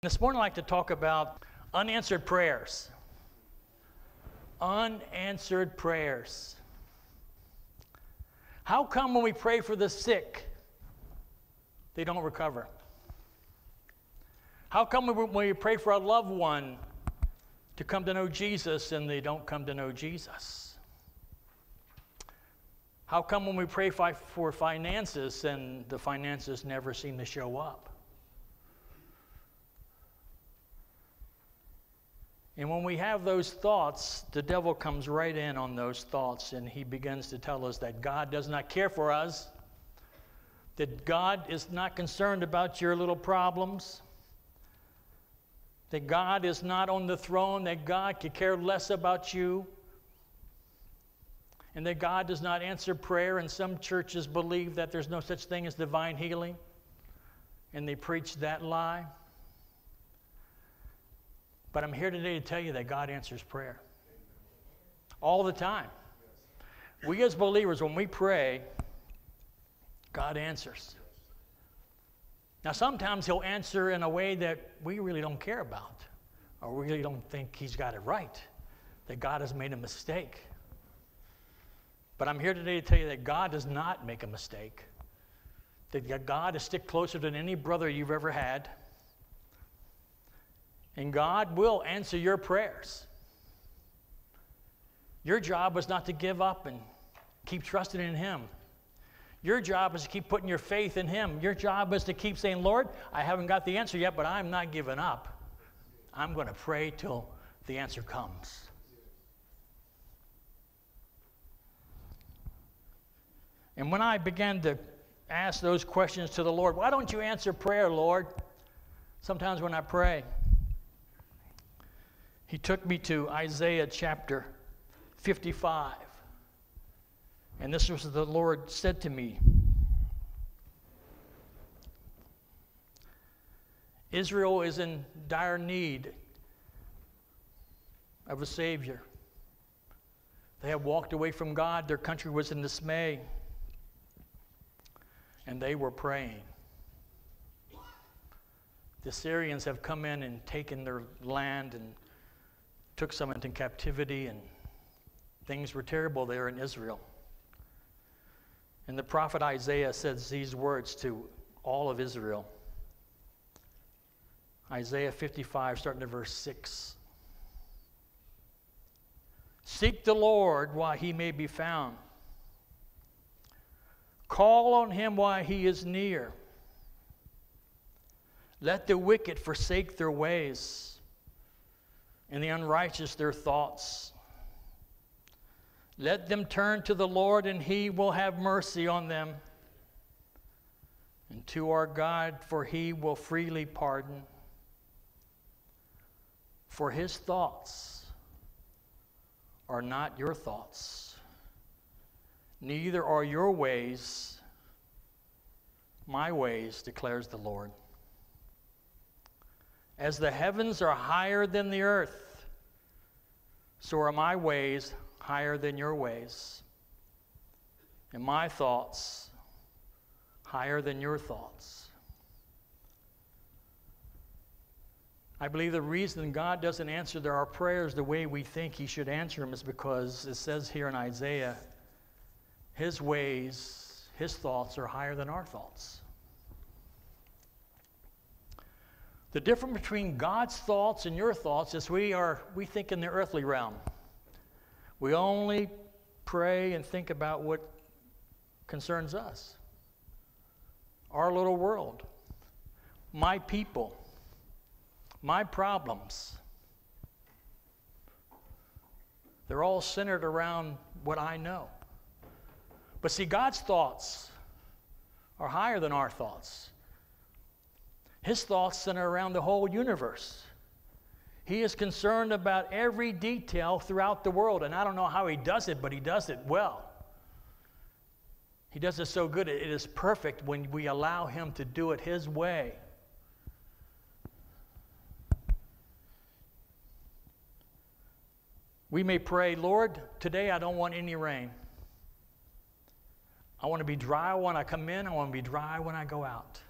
This morning, I'd like to talk about unanswered prayers. Unanswered prayers. How come when we pray for the sick, they don't recover? How come when we pray for a loved one to come to know Jesus and they don't come to know Jesus? How come when we pray for finances and the finances never seem to show up? And when we have those thoughts, the devil comes right in on those thoughts and he begins to tell us that God does not care for us, that God is not concerned about your little problems, that God is not on the throne, that God could care less about you, and that God does not answer prayer. And some churches believe that there's no such thing as divine healing, and they preach that lie. But I'm here today to tell you that God answers prayer all the time. We as believers, when we pray, God answers. Now, sometimes He'll answer in a way that we really don't care about, or we really don't think He's got it right, that God has made a mistake. But I'm here today to tell you that God does not make a mistake, that God is stick closer than any brother you've ever had and God will answer your prayers. Your job was not to give up and keep trusting in Him. Your job is to keep putting your faith in Him. Your job is to keep saying, Lord, I haven't got the answer yet, but I'm not giving up. I'm going to pray till the answer comes. And when I began to ask those questions to the Lord, why don't you answer prayer, Lord? Sometimes when I pray, he took me to Isaiah chapter 55. And this was the Lord said to me Israel is in dire need of a Savior. They have walked away from God, their country was in dismay, and they were praying. The Syrians have come in and taken their land and took some into captivity, and things were terrible there in Israel. And the prophet Isaiah says these words to all of Israel. Isaiah 55, starting at verse 6. Seek the Lord while he may be found. Call on him while he is near. Let the wicked forsake their ways and the unrighteous their thoughts. Let them turn to the Lord, and he will have mercy on them. And to our God, for he will freely pardon. For his thoughts are not your thoughts, neither are your ways my ways, declares the Lord. As the heavens are higher than the earth, so are my ways higher than your ways, and my thoughts higher than your thoughts. I believe the reason God doesn't answer our prayers the way we think He should answer them is because it says here in Isaiah, His ways, His thoughts are higher than our thoughts. The difference between God's thoughts and your thoughts is we are we think in the earthly realm. We only pray and think about what concerns us. Our little world. My people. My problems. They're all centered around what I know. But see, God's thoughts are higher than our thoughts. His thoughts center around the whole universe. He is concerned about every detail throughout the world. And I don't know how he does it, but he does it well. He does it so good, it is perfect when we allow him to do it his way. We may pray, Lord, today I don't want any rain. I want to be dry when I come in, I want to be dry when I go out.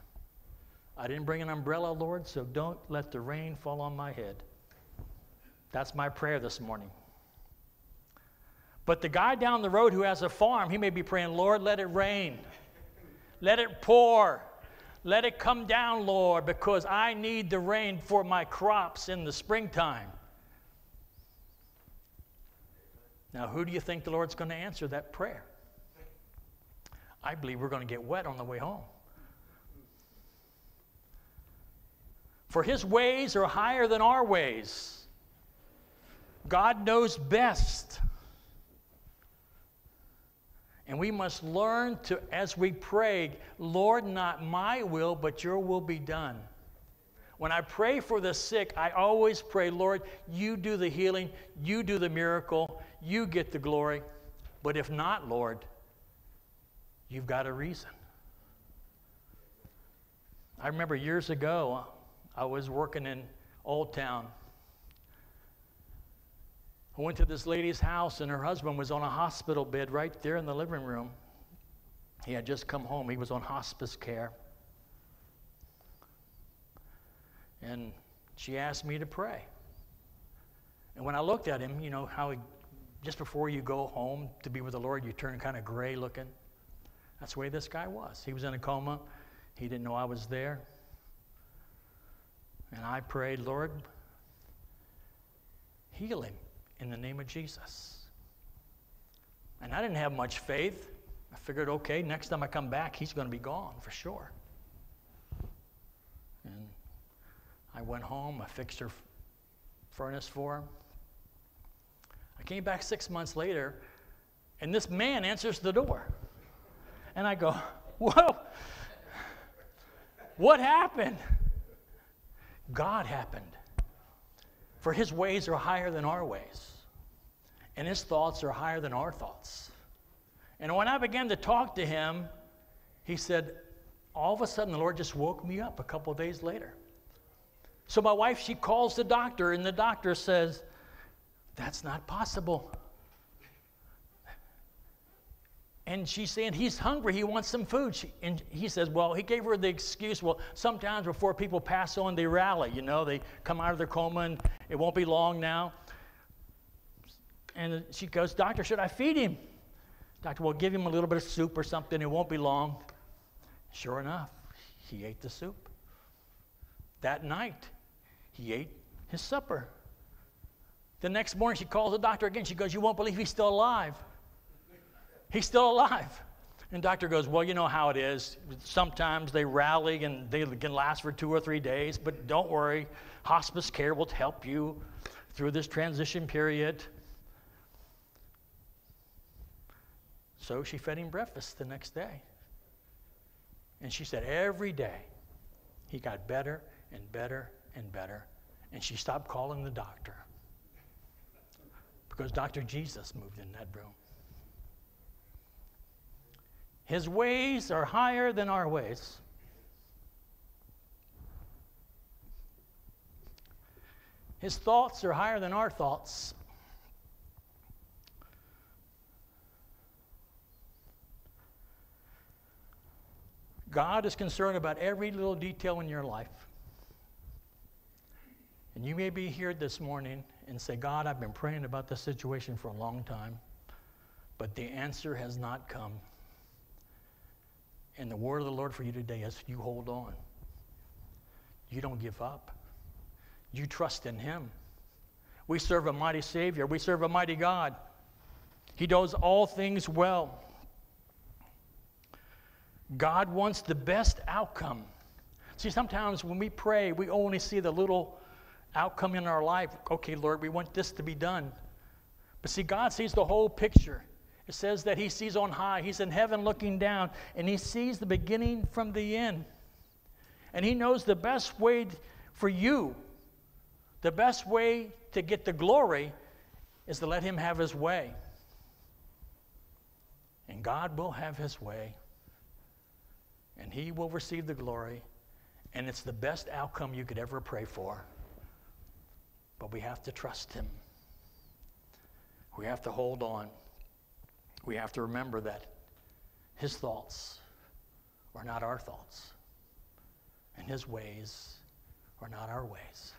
I didn't bring an umbrella, Lord, so don't let the rain fall on my head. That's my prayer this morning. But the guy down the road who has a farm, he may be praying, Lord, let it rain. Let it pour. Let it come down, Lord, because I need the rain for my crops in the springtime. Now, who do you think the Lord's going to answer that prayer? I believe we're going to get wet on the way home. For his ways are higher than our ways. God knows best. And we must learn to, as we pray, Lord, not my will, but your will be done. When I pray for the sick, I always pray, Lord, you do the healing, you do the miracle, you get the glory. But if not, Lord, you've got a reason. I remember years ago, I was working in Old Town. I went to this lady's house, and her husband was on a hospital bed right there in the living room. He had just come home, he was on hospice care. And she asked me to pray. And when I looked at him, you know, how he, just before you go home to be with the Lord, you turn kind of gray looking. That's the way this guy was. He was in a coma, he didn't know I was there. And I prayed, Lord, heal him in the name of Jesus. And I didn't have much faith. I figured, okay, next time I come back, he's going to be gone for sure. And I went home, I fixed her furnace for him. I came back six months later, and this man answers the door. And I go, Whoa, what happened? God happened. For his ways are higher than our ways, and his thoughts are higher than our thoughts. And when I began to talk to him, he said, All of a sudden, the Lord just woke me up a couple days later. So my wife, she calls the doctor, and the doctor says, That's not possible. And she's saying, He's hungry. He wants some food. She, and he says, Well, he gave her the excuse, Well, sometimes before people pass on, they rally. You know, they come out of their coma and it won't be long now. And she goes, Doctor, should I feed him? Doctor, well, give him a little bit of soup or something. It won't be long. Sure enough, he ate the soup. That night, he ate his supper. The next morning, she calls the doctor again. She goes, You won't believe he's still alive. He's still alive. And doctor goes, Well, you know how it is. Sometimes they rally and they can last for two or three days, but don't worry. Hospice care will help you through this transition period. So she fed him breakfast the next day. And she said, Every day he got better and better and better. And she stopped calling the doctor because Dr. Jesus moved in that room. His ways are higher than our ways. His thoughts are higher than our thoughts. God is concerned about every little detail in your life. And you may be here this morning and say, God, I've been praying about this situation for a long time, but the answer has not come. And the word of the Lord for you today is you hold on. You don't give up. You trust in Him. We serve a mighty Savior. We serve a mighty God. He does all things well. God wants the best outcome. See, sometimes when we pray, we only see the little outcome in our life. Okay, Lord, we want this to be done. But see, God sees the whole picture. It says that he sees on high. He's in heaven looking down, and he sees the beginning from the end. And He knows the best way for you, the best way to get the glory is to let Him have His way. And God will have His way, and He will receive the glory, and it's the best outcome you could ever pray for. But we have to trust Him. We have to hold on. We have to remember that His thoughts are not our thoughts, and His ways are not our ways.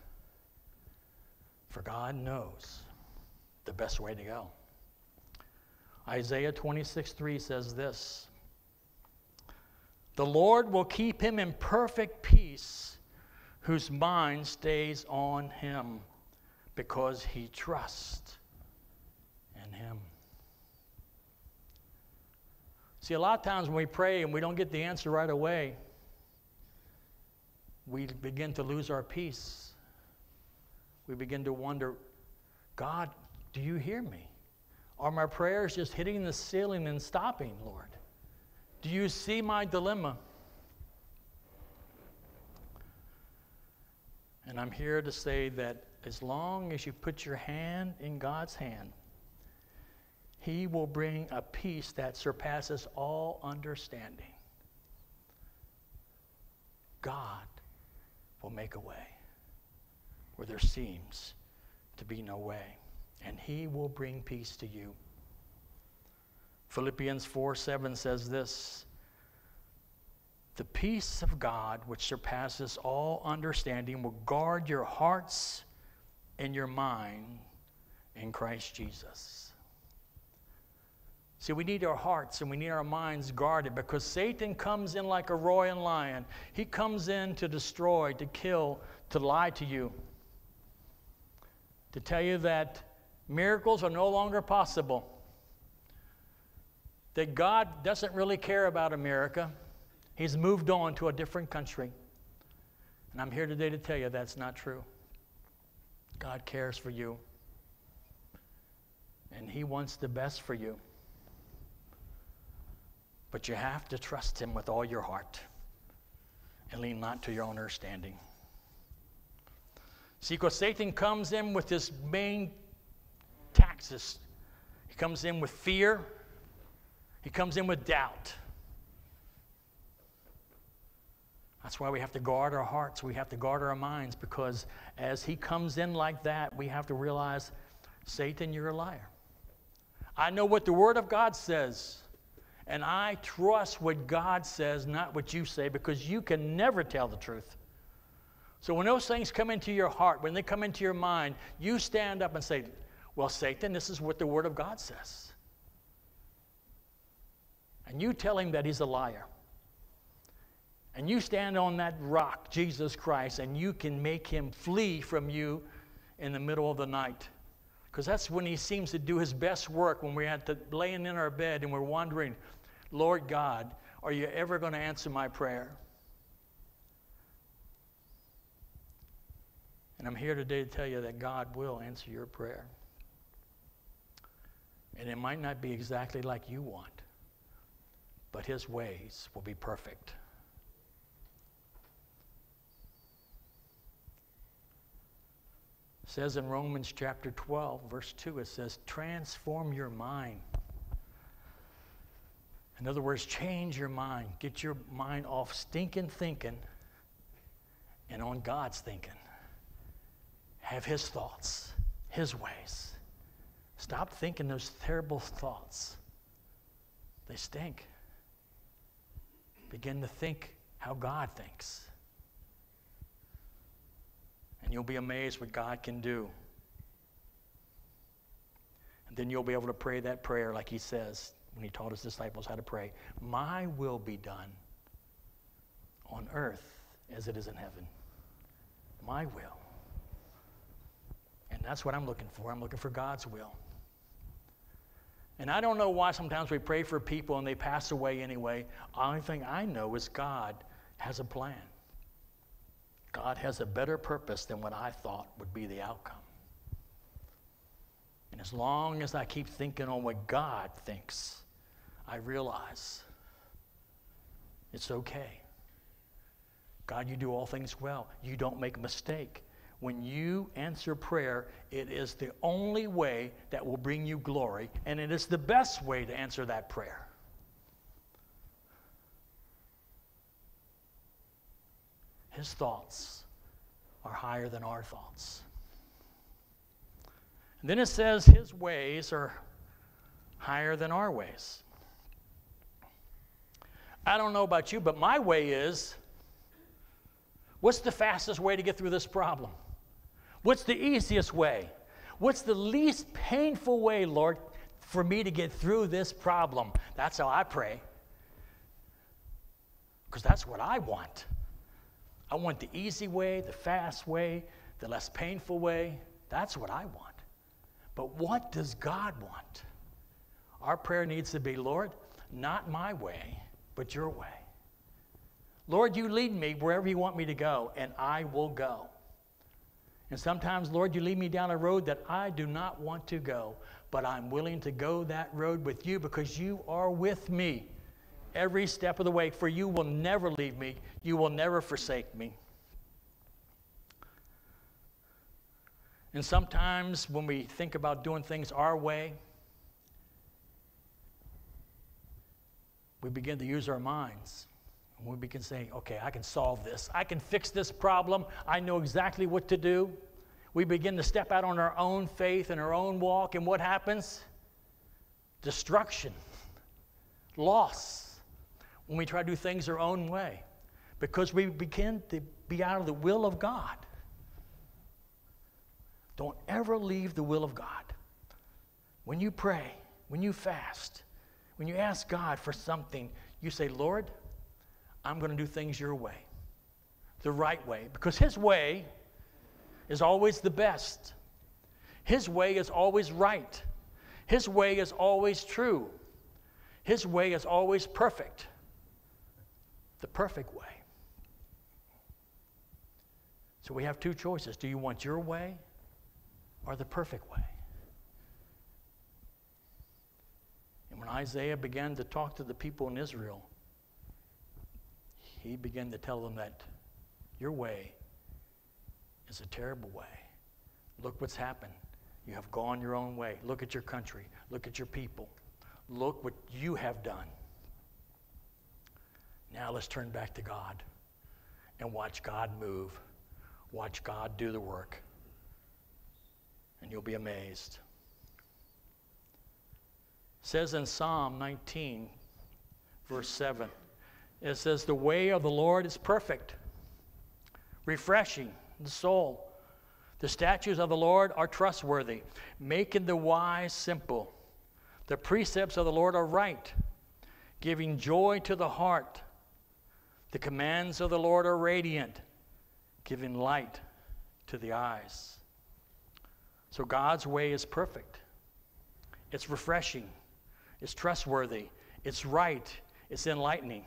For God knows the best way to go. Isaiah 26 3 says this The Lord will keep him in perfect peace whose mind stays on him because he trusts in him. See, a lot of times when we pray and we don't get the answer right away, we begin to lose our peace. We begin to wonder, God, do you hear me? Are my prayers just hitting the ceiling and stopping, Lord? Do you see my dilemma? And I'm here to say that as long as you put your hand in God's hand, He will bring a peace that surpasses all understanding. God will make a way where there seems to be no way and he will bring peace to you. Philippians 4 7 says this The peace of God, which surpasses all understanding, will guard your hearts and your mind in Christ Jesus. See, we need our hearts and we need our minds guarded because Satan comes in like a roaring lion. He comes in to destroy, to kill, to lie to you, to tell you that miracles are no longer possible. That God doesn't really care about America. He's moved on to a different country. And I'm here today to tell you that's not true. God cares for you. And He wants the best for you. But you have to trust Him with all your heart and lean not to your own understanding. See, because Satan comes in with his main taxes. He comes in with fear, he comes in with doubt. That's why we have to guard our hearts, we have to guard our minds, because as he comes in like that, we have to realize Satan, you're a liar. I know what the Word of God says, and I trust what God says, not what you say, because you can never tell the truth. So when those things come into your heart, when they come into your mind, you stand up and say, well, Satan, this is what the Word of God says. And you tell him that he's a liar. And you stand on that rock, Jesus Christ, and you can make him flee from you in the middle of the night. Because that's when he seems to do his best work when we're at the, laying in our bed and we're wondering, Lord God, are you ever going to answer my prayer? And I'm here today to tell you that God will answer your prayer. And it might not be exactly like you want, but His ways will be perfect. It says in Romans chapter 12, verse 2, it says, Transform your mind. In other words, change your mind. Get your mind off stinking thinking and on God's thinking. Have His thoughts, His ways. Stop thinking those terrible thoughts. They stink. Begin to think how God thinks. And you'll be amazed what God can do. And then you'll be able to pray that prayer like he says when he taught his disciples how to pray My will be done on earth as it is in heaven. My will. And that's what I'm looking for. I'm looking for God's will. And I don't know why sometimes we pray for people and they pass away anyway. Only thing I know is God has a plan. God has a better purpose than what I thought would be the outcome. And as long as I keep thinking on what God thinks, I realize it's okay. God, you do all things well. You don't make a mistake. When you answer prayer, it is the only way that will bring you glory, and it is the best way to answer that prayer. His thoughts are higher than our thoughts. And then it says, His ways are higher than our ways. I don't know about you, but my way is what's the fastest way to get through this problem? What's the easiest way? What's the least painful way, Lord, for me to get through this problem? That's how I pray. Because that's what I want. I want the easy way, the fast way, the less painful way. That's what I want. But what does God want? Our prayer needs to be, Lord, not my way, but your way. Lord, you lead me wherever you want me to go, and I will go. And sometimes, Lord, you lead me down a road that I do not want to go, but I'm willing to go that road with you because you are with me every step of the way, for you will never leave me, you will never forsake me. And sometimes when we think about doing things our way, we begin to use our minds. And we begin saying, okay, I can solve this. I can fix this problem. I know exactly what to do. We begin to step out on our own faith and our own walk, and what happens? Destruction, loss, when we try to do things our own way, because we begin to be out of the will of God. Don't ever leave the will of God. When you pray, when you fast, when you ask God for something, you say, Lord, I'm going to do things your way, the right way, because His way is always the best. His way is always right. His way is always true. His way is always perfect. The perfect way. So we have two choices. Do you want your way or the perfect way? And when Isaiah began to talk to the people in Israel, he began to tell them that your way is a terrible way. Look what's happened. You have gone your own way. Look at your country. Look at your people. Look what you have done. Now let's turn back to God and watch God move. Watch God do the work. And you'll be amazed. It says in Psalm 19, verse 7, it says, The way of the Lord is perfect, refreshing the soul. The statutes of the Lord are trustworthy, making the wise simple. The precepts of the Lord are right, giving joy to the heart. The commands of the Lord are radiant, giving light to the eyes. So God's way is perfect. It's refreshing. It's trustworthy. It's right. It's enlightening.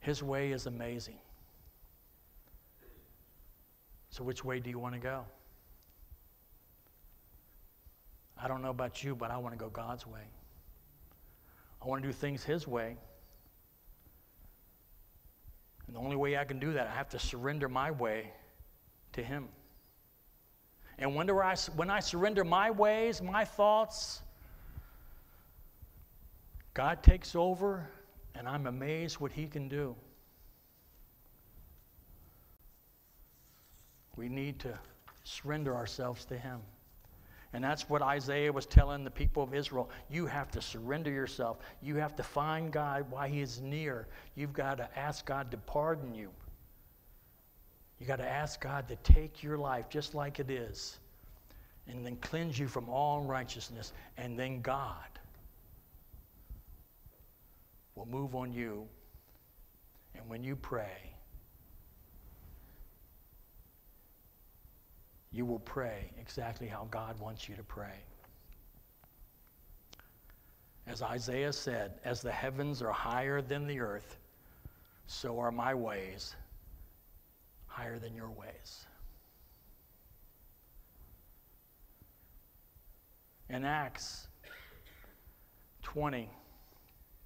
His way is amazing. So, which way do you want to go? I don't know about you, but I want to go God's way. I want to do things His way. And the only way I can do that, I have to surrender my way to Him. And when, I, when I surrender my ways, my thoughts, God takes over, and I'm amazed what He can do. We need to surrender ourselves to Him. And that's what Isaiah was telling the people of Israel. You have to surrender yourself. You have to find God while He is near. You've got to ask God to pardon you. You got to ask God to take your life just like it is and then cleanse you from all unrighteousness. And then God will move on you. And when you pray, you will pray exactly how God wants you to pray. As Isaiah said, as the heavens are higher than the earth, so are my ways higher than your ways. In Acts 20,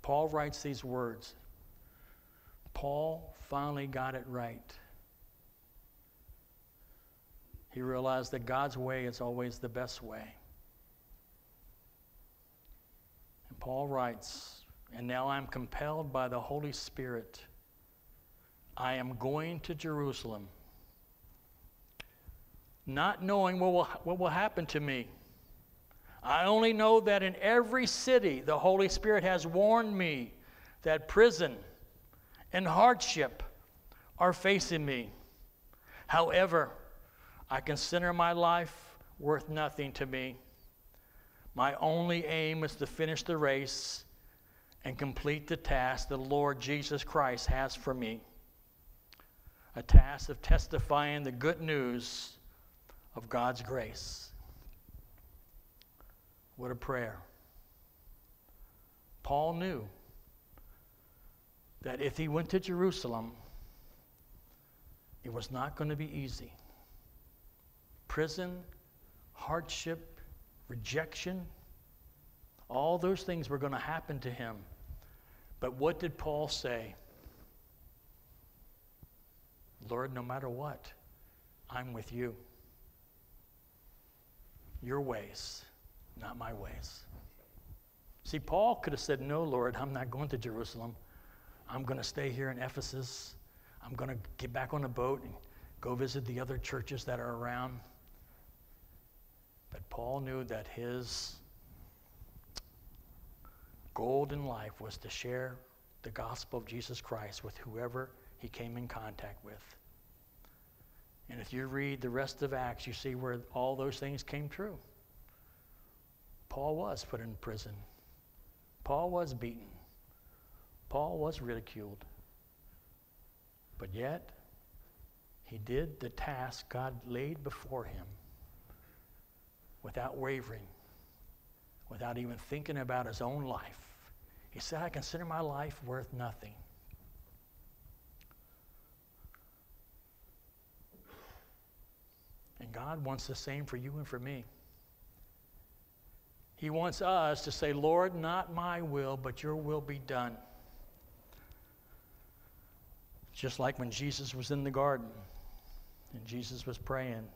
Paul writes these words Paul finally got it right. He realized that God's way is always the best way. And Paul writes, And now I'm compelled by the Holy Spirit. I am going to Jerusalem, not knowing what will, what will happen to me. I only know that in every city the Holy Spirit has warned me that prison and hardship are facing me. However, I consider my life worth nothing to me. My only aim is to finish the race and complete the task the Lord Jesus Christ has for me a task of testifying the good news of God's grace. What a prayer. Paul knew that if he went to Jerusalem, it was not going to be easy. Prison, hardship, rejection, all those things were going to happen to him. But what did Paul say? Lord, no matter what, I'm with you. Your ways, not my ways. See, Paul could have said, No, Lord, I'm not going to Jerusalem. I'm going to stay here in Ephesus. I'm going to get back on a boat and go visit the other churches that are around. But Paul knew that his goal in life was to share the gospel of Jesus Christ with whoever he came in contact with. And if you read the rest of Acts, you see where all those things came true. Paul was put in prison, Paul was beaten, Paul was ridiculed. But yet, he did the task God laid before him without wavering, without even thinking about his own life. He said, I consider my life worth nothing. And God wants the same for you and for me. He wants us to say, Lord, not my will, but your will be done. Just like when Jesus was in the garden and Jesus was praying,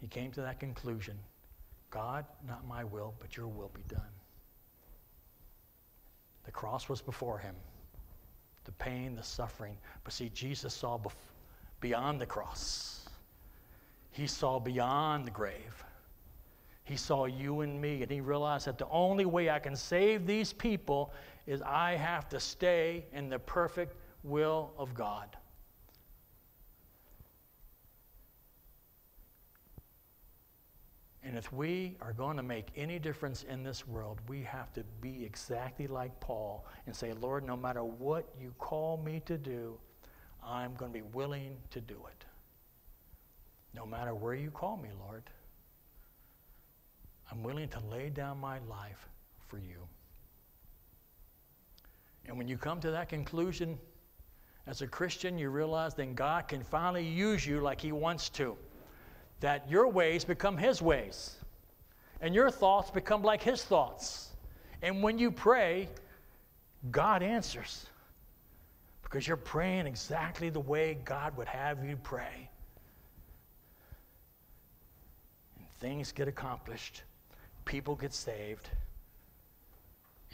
he came to that conclusion God, not my will, but your will be done. The cross was before him, the pain, the suffering. But see, Jesus saw beyond the cross. He saw beyond the grave. He saw you and me, and he realized that the only way I can save these people is I have to stay in the perfect will of God. And if we are going to make any difference in this world, we have to be exactly like Paul and say, Lord, no matter what you call me to do, I'm going to be willing to do it. No matter where you call me, Lord, I'm willing to lay down my life for you. And when you come to that conclusion, as a Christian, you realize then God can finally use you like He wants to. That your ways become His ways, and your thoughts become like His thoughts. And when you pray, God answers because you're praying exactly the way God would have you pray. Things get accomplished, people get saved,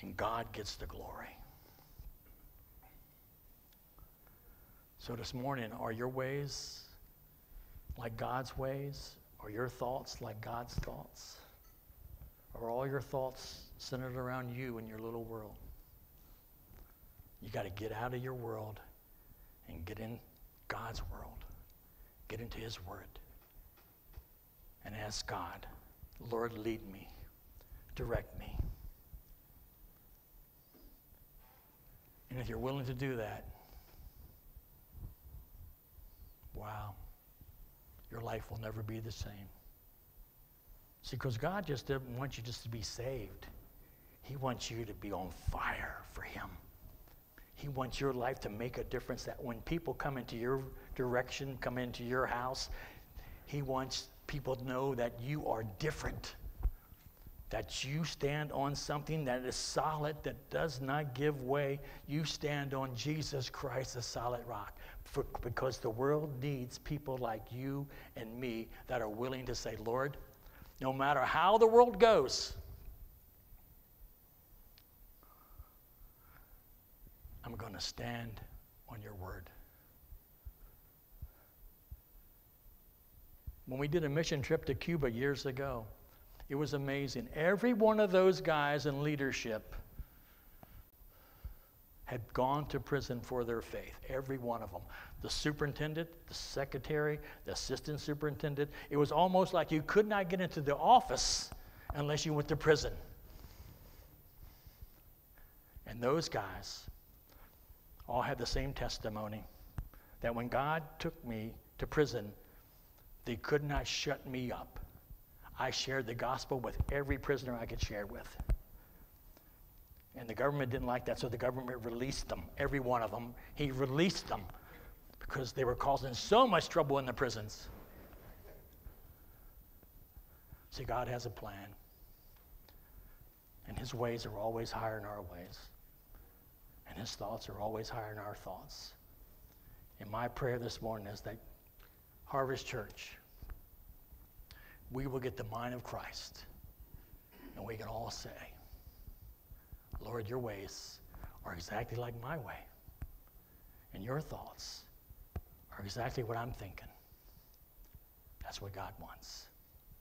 and God gets the glory. So this morning, are your ways like God's ways? Are your thoughts like God's thoughts? Are all your thoughts centered around you and your little world? You got to get out of your world and get in God's world. Get into His Word and ask God, Lord, lead me, direct me. And if you're willing to do that, wow, your life will never be the same. See, because God just doesn't want you just to be saved, He wants you to be on fire for Him. He wants your life to make a difference that when people come into your direction, come into your house, He wants people know that you are different. that you stand on something that is solid, that does not give way. You stand on Jesus Christ, the solid rock. For, because the world needs people like you and me that are willing to say, Lord, no matter how the world goes, I'm going to stand on your word. When we did a mission trip to Cuba years ago, it was amazing. Every one of those guys in leadership had gone to prison for their faith. Every one of them. The superintendent, the secretary, the assistant superintendent. It was almost like you could not get into the office unless you went to prison. And those guys all had the same testimony that when God took me to prison, they could not shut me up. I shared the gospel with every prisoner I could share with. And the government didn't like that, so the government released them, every one of them. He released them because they were causing so much trouble in the prisons. See, God has a plan, and His ways are always higher than our ways, and His thoughts are always higher than our thoughts. And my prayer this morning is that Harvest Church we will get the mind of Christ. And we can all say, Lord, your ways are exactly like my way. And your thoughts are exactly what I'm thinking. That's what God wants.